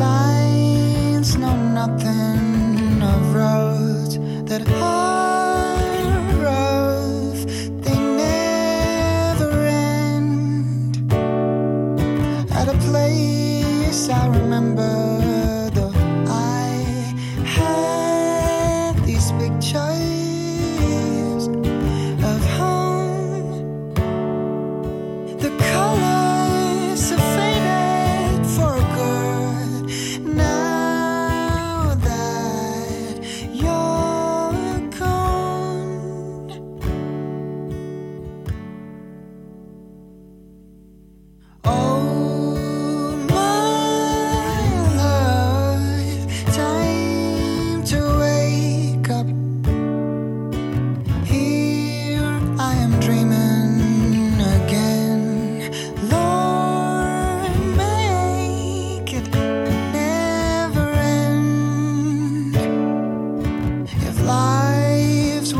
signs know nothing of roads that are rough. They never end. At a place I remember, though I had these pictures.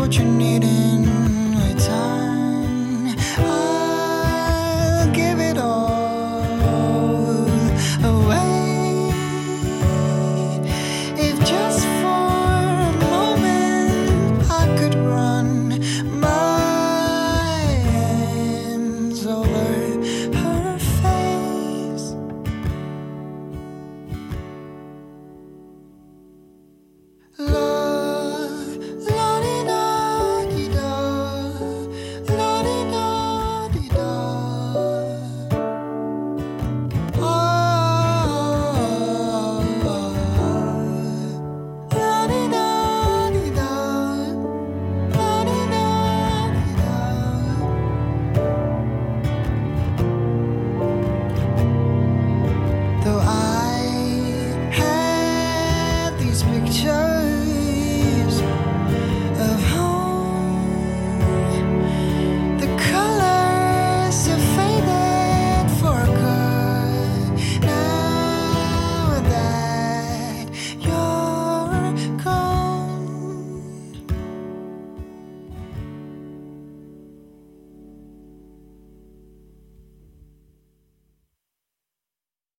What you're needing,